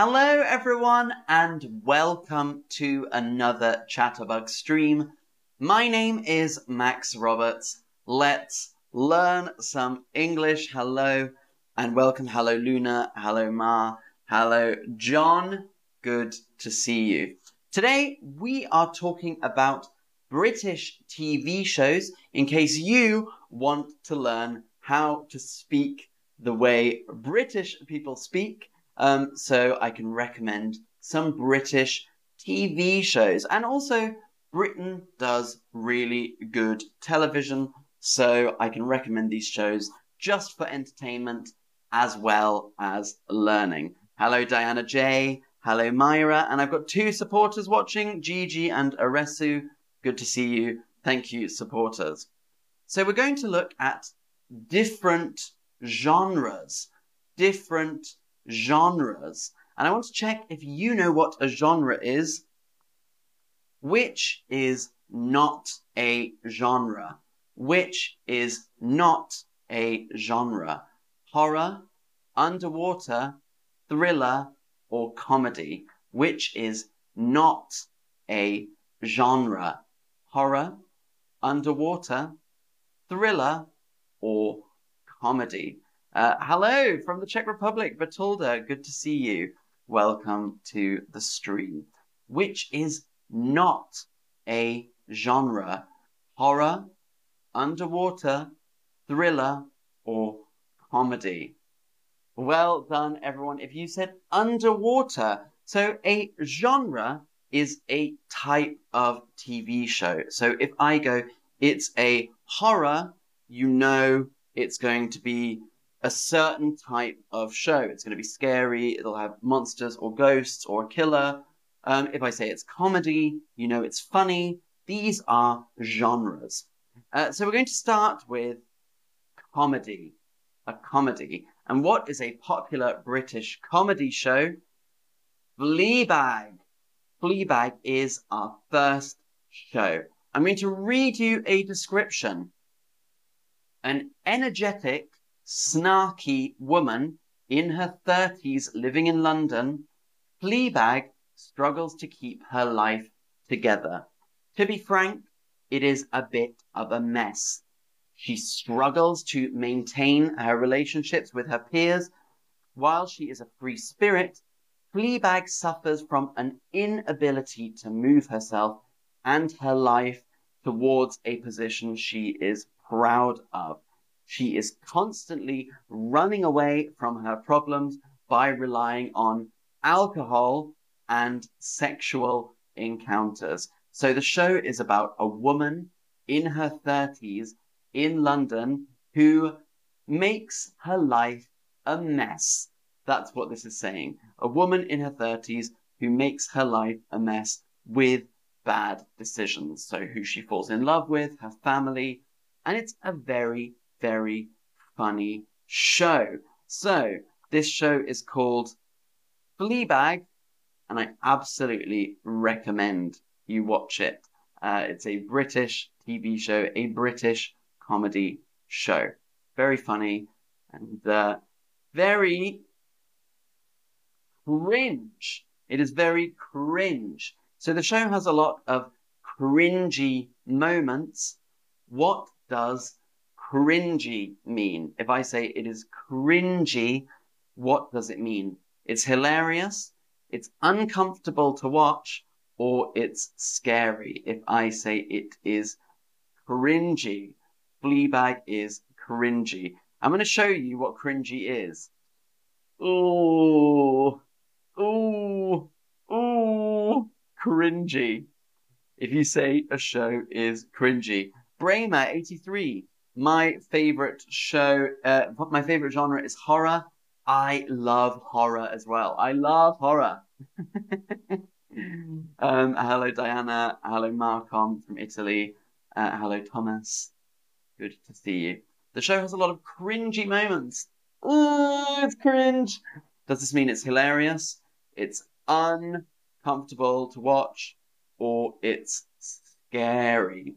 Hello, everyone, and welcome to another Chatterbug stream. My name is Max Roberts. Let's learn some English. Hello, and welcome. Hello, Luna. Hello, Ma. Hello, John. Good to see you. Today, we are talking about British TV shows in case you want to learn how to speak the way British people speak um, so I can recommend some British TV shows. And also, Britain does really good television, so I can recommend these shows just for entertainment as well as learning. Hello, Diana J. Hello, Myra. And I've got two supporters watching, Gigi and Aresu. Good to see you. Thank you, supporters. So we're going to look at different genres, different genres. And I want to check if you know what a genre is, which is not a genre, which is not a genre. Horror, underwater, thriller, or comedy, which is not a genre. Horror, underwater, thriller, or comedy. Uh, hello from the Czech Republic, Batulda. Good to see you. Welcome to the stream, which is not a genre. Horror, underwater, thriller, or comedy. Well done, everyone. If you said underwater, so a genre is a type of TV show. So if I go, it's a horror, you know it's going to be a certain type of show. It's going to be scary, it'll have monsters or ghosts or a killer. Um, if I say it's comedy, you know it's funny. These are genres. Uh, so we're going to start with comedy. A comedy. And what is a popular British comedy show? Fleabag. Fleabag is our first show. I'm going to read you a description. An energetic, snarky woman in her 30s living in London, Fleabag struggles to keep her life together. To be frank, it is a bit of a mess. She struggles to maintain her relationships with her peers. While she is a free spirit, Fleabag suffers from an inability to move herself and her life towards a position she is proud of. She is constantly running away from her problems by relying on alcohol and sexual encounters. So the show is about a woman in her 30s in London who makes her life a mess. That's what this is saying. A woman in her 30s who makes her life a mess with bad decisions. So who she falls in love with, her family, and it's a very very funny show. So, this show is called Fleabag, and I absolutely recommend you watch it. Uh, it's a British TV show, a British comedy show. Very funny and uh, very cringe. It is very cringe. So the show has a lot of cringy moments. What does cringy mean? If I say it is cringy, what does it mean? It's hilarious, it's uncomfortable to watch, or it's scary. If I say it is cringy, Fleabag is cringy. I'm going to show you what cringy is. Ooh, ooh, ooh, cringy. If you say a show is cringy. Bramer83, my favorite show, uh, my favorite genre is horror. I love horror as well. I love horror. um, hello, Diana. Hello, Marcom from Italy. Uh, hello, Thomas. Good to see you. The show has a lot of cringy moments. Ooh, it's cringe. Does this mean it's hilarious? It's uncomfortable to watch, or it's scary?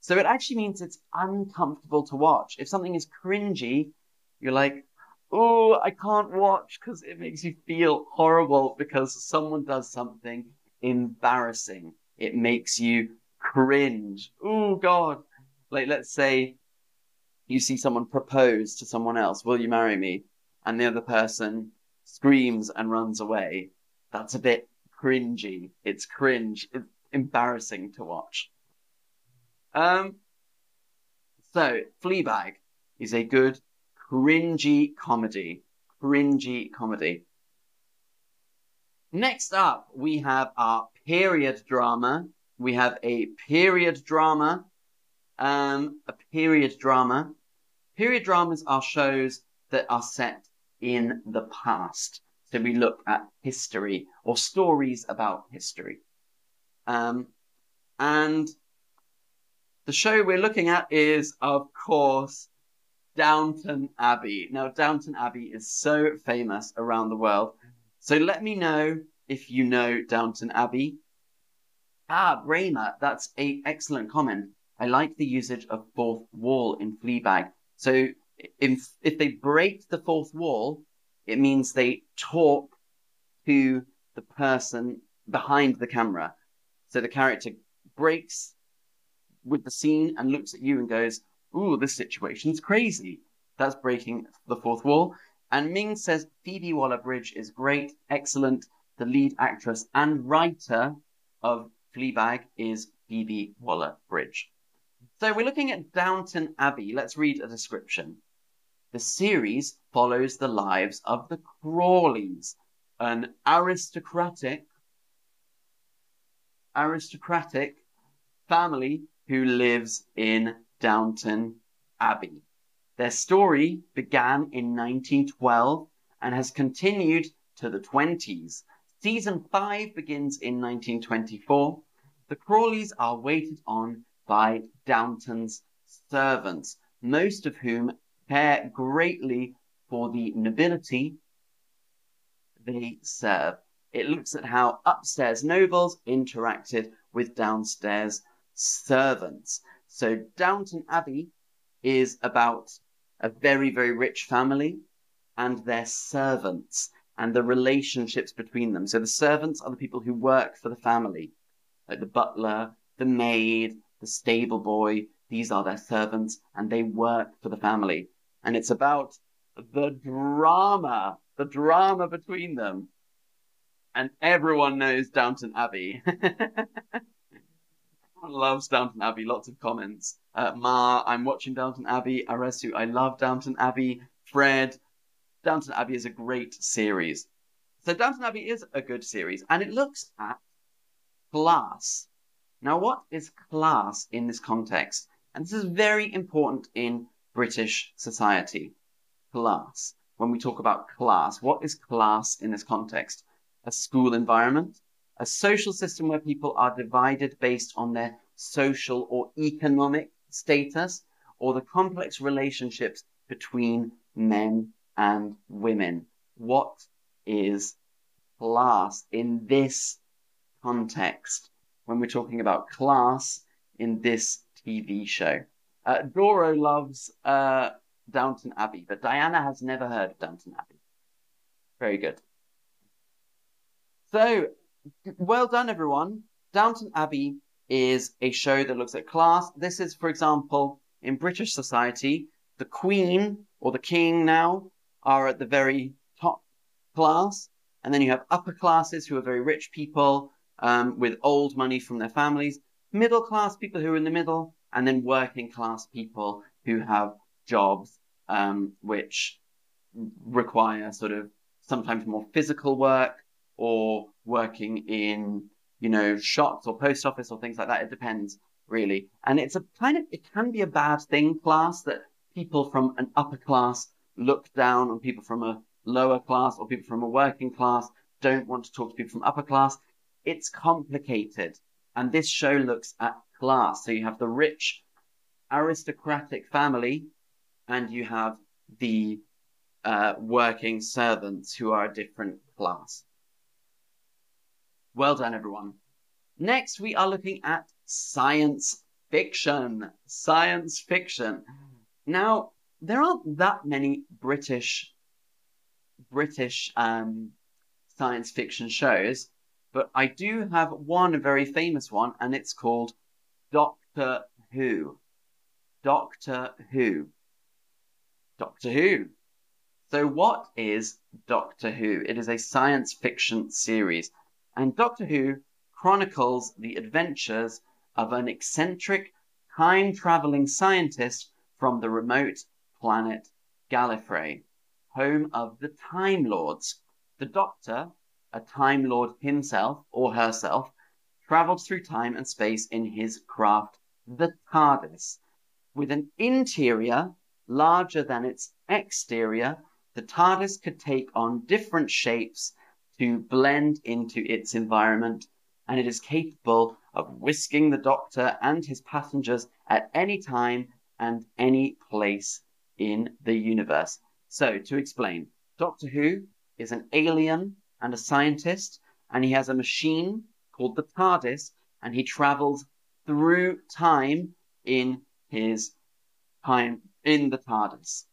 So it actually means it's uncomfortable to watch. If something is cringy, you're like, oh, I can't watch because it makes you feel horrible because someone does something embarrassing. It makes you cringe. Oh, God. Like, let's say you see someone propose to someone else, will you marry me? And the other person screams and runs away. That's a bit cringy. It's cringe. It's embarrassing to watch. Um, so, Fleabag is a good cringy comedy. Cringy comedy. Next up, we have our period drama. We have a period drama. Um, a period drama. Period dramas are shows that are set in the past. So we look at history or stories about history. Um, and the show we're looking at is, of course, Downton Abbey. Now, Downton Abbey is so famous around the world. So let me know if you know Downton Abbey. Ah, Raymer, that's a excellent comment. I like the usage of fourth wall in Fleabag. So if if they break the fourth wall, it means they talk to the person behind the camera. So the character breaks with the scene and looks at you and goes, ooh, this situation's crazy. That's breaking the fourth wall. And Ming says Phoebe Waller-Bridge is great, excellent. The lead actress and writer of Fleabag is Phoebe Waller-Bridge. So we're looking at Downton Abbey. Let's read a description. The series follows the lives of the Crawleys, an aristocratic aristocratic family who lives in Downton Abbey. Their story began in 1912 and has continued to the 20s. Season 5 begins in 1924. The Crawleys are waited on by Downton's servants, most of whom care greatly for the nobility they serve. It looks at how upstairs nobles interacted with downstairs servants. So Downton Abbey is about a very, very rich family and their servants and the relationships between them. So the servants are the people who work for the family, like the butler, the maid, the stable boy. These are their servants and they work for the family. And it's about the drama, the drama between them. And everyone knows Downton Abbey. loves Downton Abbey. Lots of comments. Uh, Ma, I'm watching Downton Abbey. Aresu, I love Downton Abbey. Fred, Downton Abbey is a great series. So Downton Abbey is a good series, and it looks at class. Now, what is class in this context? And this is very important in British society. Class. When we talk about class, what is class in this context? A school environment, a social system where people are divided based on their social or economic status or the complex relationships between men and women. What is class in this context when we're talking about class in this TV show? Uh, Doro loves uh, Downton Abbey, but Diana has never heard of Downton Abbey. Very good. So, well done, everyone. Downton Abbey is a show that looks at class. This is, for example, in British society, the Queen or the King now are at the very top class, and then you have upper classes who are very rich people um, with old money from their families, middle class people who are in the middle, and then working class people who have jobs um, which require sort of sometimes more physical work or working in, you know, shops or post office or things like that. It depends really. And it's a kind of, it can be a bad thing, class, that people from an upper class look down on people from a lower class or people from a working class don't want to talk to people from upper class. It's complicated. And this show looks at class. So you have the rich aristocratic family and you have the uh, working servants who are a different class. Well done, everyone. Next, we are looking at science fiction. Science fiction. Now, there aren't that many British British um, science fiction shows, but I do have one very famous one, and it's called Doctor Who. Doctor Who. Doctor Who. So, what is Doctor Who? It is a science fiction series, and Doctor Who chronicles the adventures of an eccentric, time traveling scientist from the remote planet Gallifrey, home of the Time Lords. The Doctor, a Time Lord himself or herself, travels through time and space in his craft, the TARDIS. With an interior larger than its exterior, the TARDIS could take on different shapes to blend into its environment, and it is capable of whisking the Doctor and his passengers at any time and any place in the universe. So, to explain, Doctor Who is an alien and a scientist, and he has a machine called the TARDIS, and he travels through time in his time in the TARDIS.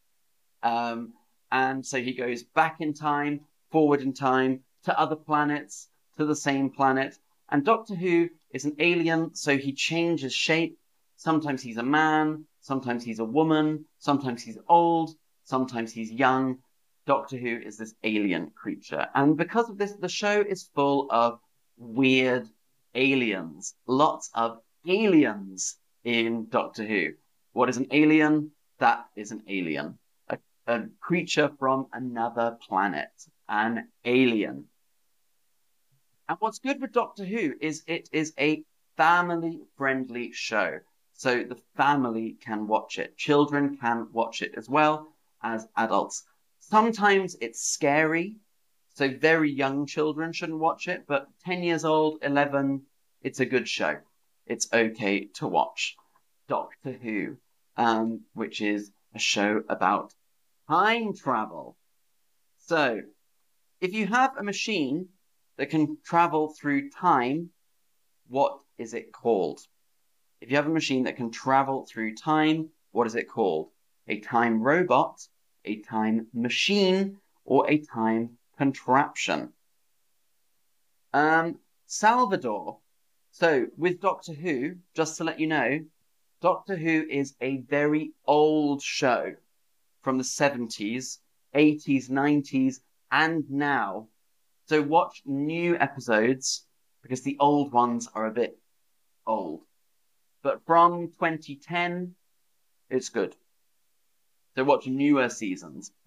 Um, and so he goes back in time, forward in time, to other planets, to the same planet. And Doctor Who is an alien, so he changes shape. Sometimes he's a man, sometimes he's a woman, sometimes he's old, sometimes he's young. Doctor Who is this alien creature. And because of this, the show is full of weird aliens. Lots of aliens in Doctor Who. What is an alien? That is an alien. A, a creature from another planet. An alien. And what's good with Doctor Who is it is a family friendly show. So the family can watch it. Children can watch it as well as adults. Sometimes it's scary. So very young children shouldn't watch it, but 10 years old, 11, it's a good show. It's okay to watch. Doctor Who, um, which is a show about time travel. So, if you have a machine that can travel through time, what is it called? If you have a machine that can travel through time, what is it called? A time robot, a time machine, or a time contraption? Um, Salvador. So, with Doctor Who, just to let you know, Doctor Who is a very old show from the 70s, 80s, 90s, and now. So watch new episodes because the old ones are a bit old. But from 2010, it's good. So watch newer seasons.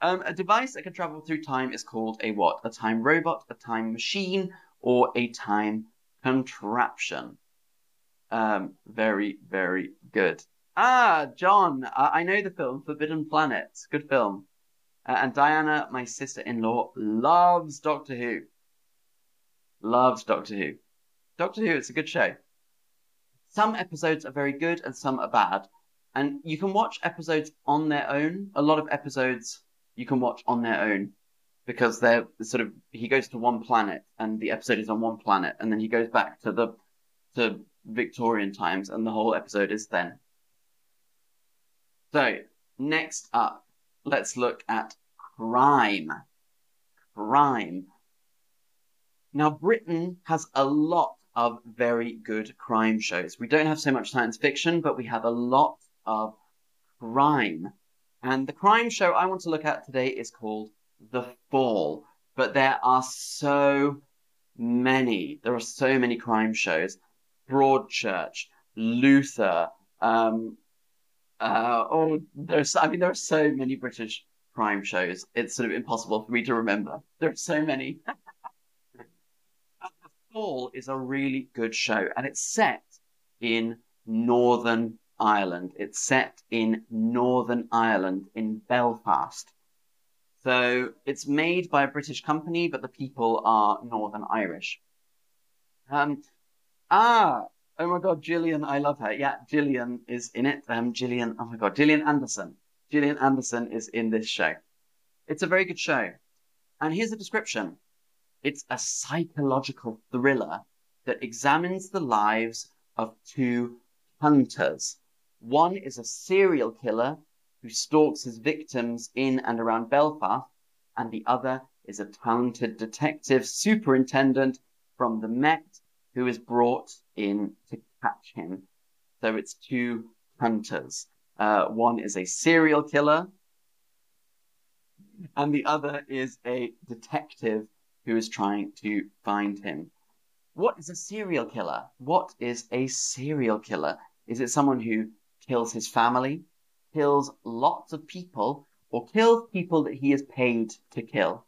um, a device that can travel through time is called a what? A time robot, a time machine, or a time contraption. Um, very, very good. Ah, John, I know the film Forbidden Planet. Good film. Uh, and Diana, my sister-in-law, loves Doctor Who. Loves Doctor Who. Doctor Who, it's a good show. Some episodes are very good and some are bad. And you can watch episodes on their own. A lot of episodes you can watch on their own because they're sort of he goes to one planet and the episode is on one planet and then he goes back to the to Victorian times, and the whole episode is then. So, next up, let's look at crime. Crime. Now, Britain has a lot of very good crime shows. We don't have so much science fiction, but we have a lot of crime. And the crime show I want to look at today is called The Fall. But there are so many. There are so many crime shows. Broadchurch, Luther. Um, uh, oh, there's, I mean, there are so many British crime shows. It's sort of impossible for me to remember. There are so many. the Fall is a really good show, and it's set in Northern Ireland. It's set in Northern Ireland in Belfast. So it's made by a British company, but the people are Northern Irish. Um, Ah, oh my God, Gillian, I love her. Yeah, Gillian is in it. Um, Gillian, oh my God, Gillian Anderson. Gillian Anderson is in this show. It's a very good show. And here's the description. It's a psychological thriller that examines the lives of two hunters. One is a serial killer who stalks his victims in and around Belfast, and the other is a talented detective superintendent from the Met who is brought in to catch him. So it's two hunters. Uh, one is a serial killer, and the other is a detective who is trying to find him. What is a serial killer? What is a serial killer? Is it someone who kills his family, kills lots of people, or kills people that he is paid to kill?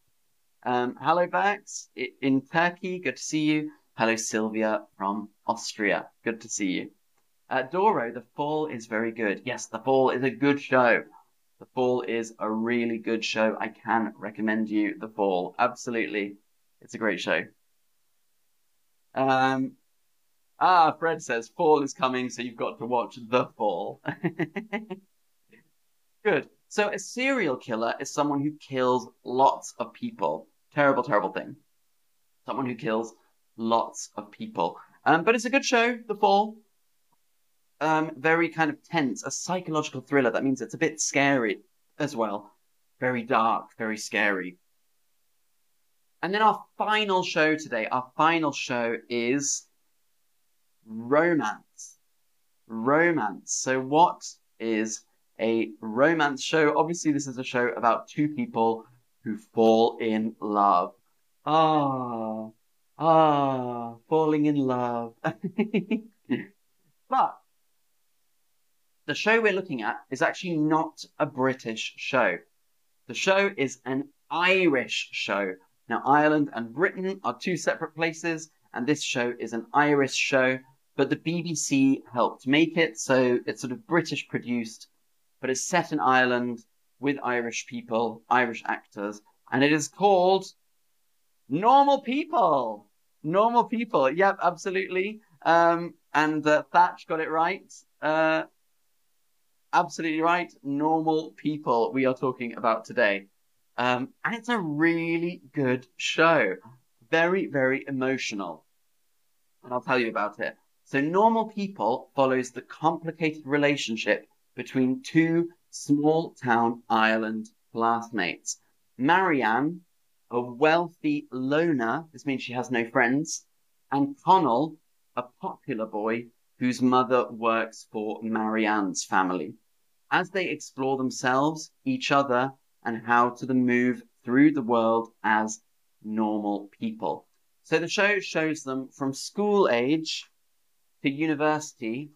Um, hello, Bax in Turkey. Good to see you. Hello, Sylvia from Austria. Good to see you. Uh, Doro, The Fall is very good. Yes, The Fall is a good show. The Fall is a really good show. I can recommend you The Fall. Absolutely. It's a great show. Um, ah, Fred says Fall is coming, so you've got to watch The Fall. good. So a serial killer is someone who kills lots of people. Terrible, terrible thing. Someone who kills lots of people. Um, but it's a good show, The Fall. Um, very kind of tense, a psychological thriller. That means it's a bit scary as well. Very dark, very scary. And then our final show today, our final show is romance. Romance. So, what is a romance show? Obviously, this is a show about two people who fall in love. Ah, Ah, falling in love. but the show we're looking at is actually not a British show. The show is an Irish show. Now, Ireland and Britain are two separate places, and this show is an Irish show, but the BBC helped make it, so it's sort of British produced, but it's set in Ireland with Irish people, Irish actors, and it is called Normal People normal people. Yep, absolutely. Um, and uh, Thatch got it right. Uh, absolutely right. Normal people we are talking about today. Um, and it's a really good show. Very, very emotional. And I'll tell you about it. So, Normal People follows the complicated relationship between two small town Ireland classmates. Marianne, a wealthy loner, this means she has no friends, and Connell, a popular boy whose mother works for Marianne's family. As they explore themselves, each other, and how to move through the world as normal people. So the show shows them from school age to university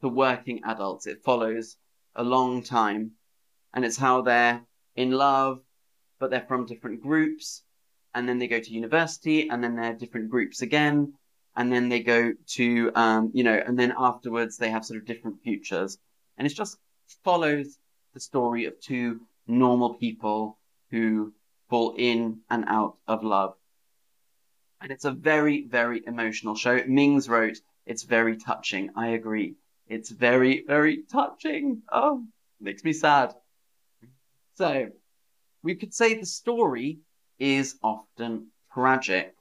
to working adults. It follows a long time, and it's how they're in love, but they're from different groups. And then they go to university, and then they're different groups again. And then they go to, um, you know, and then afterwards they have sort of different futures. And it just follows the story of two normal people who fall in and out of love. And it's a very, very emotional show. Mings wrote, it's very touching. I agree. It's very, very touching. Oh, makes me sad. So, we could say the story is often tragic.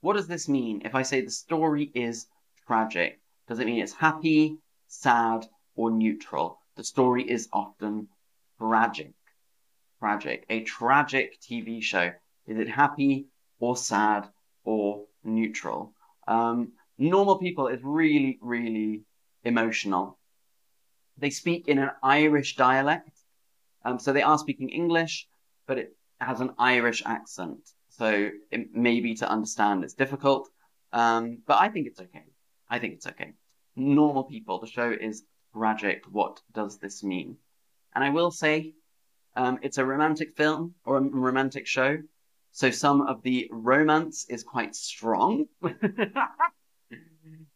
What does this mean if I say the story is tragic? Does it mean it's happy, sad, or neutral? The story is often tragic. Tragic. A tragic TV show. Is it happy or sad or neutral? Um, normal people is really, really emotional. They speak in an Irish dialect. Um, so they are speaking English, but it has an Irish accent. So it maybe to understand it's difficult. Um, but I think it's okay. I think it's okay. Normal people, the show is tragic. What does this mean? And I will say, um, it's a romantic film or a romantic show. So some of the romance is quite strong.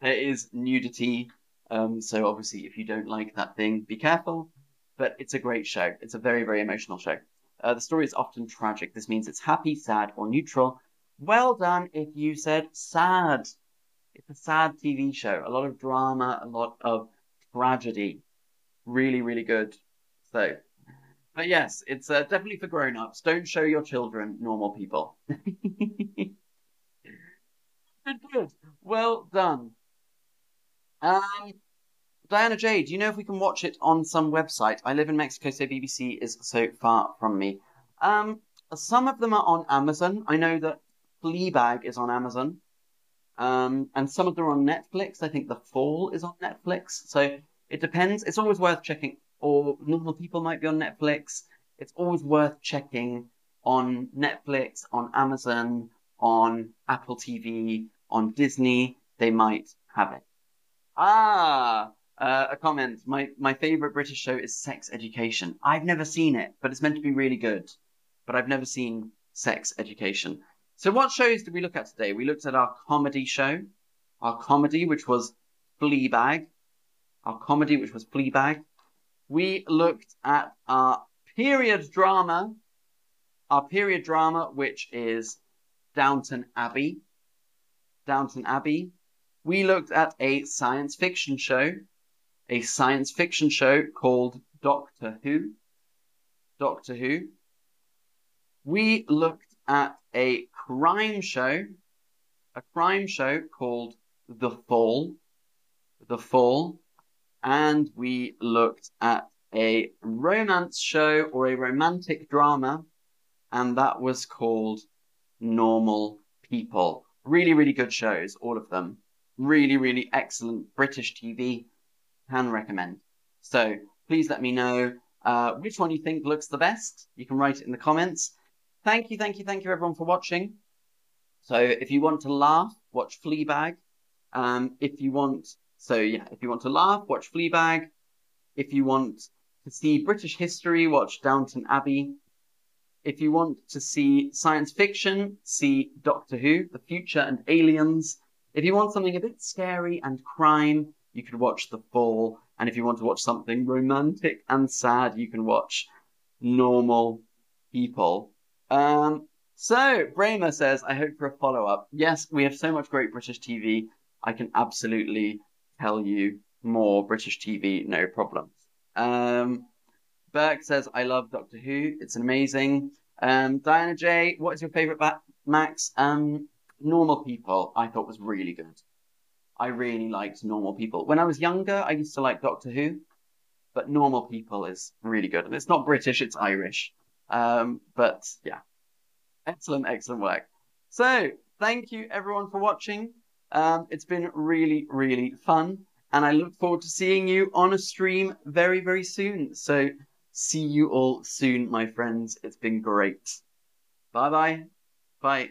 there is nudity. Um, so obviously, if you don't like that thing, be careful. But it's a great show. It's a very, very emotional show. Uh, the story is often tragic. This means it's happy, sad, or neutral. Well done if you said sad. It's a sad TV show. A lot of drama, a lot of tragedy. Really, really good. So, but yes, it's uh, definitely for grown ups. Don't show your children normal people. good, good. Well done. Um, Diana J, do you know if we can watch it on some website? I live in Mexico, so BBC is so far from me. Um, some of them are on Amazon. I know that Fleabag is on Amazon. Um, and some of them are on Netflix. I think The Fall is on Netflix. So it depends. It's always worth checking. Or Normal People might be on Netflix. It's always worth checking on Netflix, on Amazon, on Apple TV, on Disney. They might have it. Ah, uh, a comment. My my favorite British show is Sex Education. I've never seen it, but it's meant to be really good. But I've never seen Sex Education. So what shows did we look at today? We looked at our comedy show, our comedy, which was Fleabag, our comedy, which was Fleabag. We looked at our period drama, our period drama, which is Downton Abbey. Downton Abbey. We looked at a science fiction show, a science fiction show called Doctor Who. Doctor Who. We looked at a crime show, a crime show called The Fall. The Fall. And we looked at a romance show or a romantic drama, and that was called Normal People. Really, really good shows, all of them. Really, really excellent British TV. Can recommend. So please let me know uh, which one you think looks the best. You can write it in the comments. Thank you, thank you, thank you everyone for watching. So if you want to laugh, watch Fleabag. Um, if you want, so yeah, if you want to laugh, watch Fleabag. If you want to see British history, watch Downton Abbey. If you want to see science fiction, see Doctor Who, The Future and Aliens. If you want something a bit scary and crime, you can watch The Fall. And if you want to watch something romantic and sad, you can watch Normal People. Um, so, Bramer says, I hope for a follow up. Yes, we have so much great British TV. I can absolutely tell you more British TV, no problems. Um, Burke says, I love Doctor Who. It's amazing. Um, Diana J, what is your favorite ba- Max? Um, Normal People, I thought was really good. I really liked Normal People. When I was younger, I used to like Doctor Who, but Normal People is really good. And it's not British, it's Irish. Um, but yeah, excellent, excellent work. So thank you everyone for watching. Um, it's been really, really fun. And I look forward to seeing you on a stream very, very soon. So see you all soon, my friends. It's been great. Bye-bye. Bye.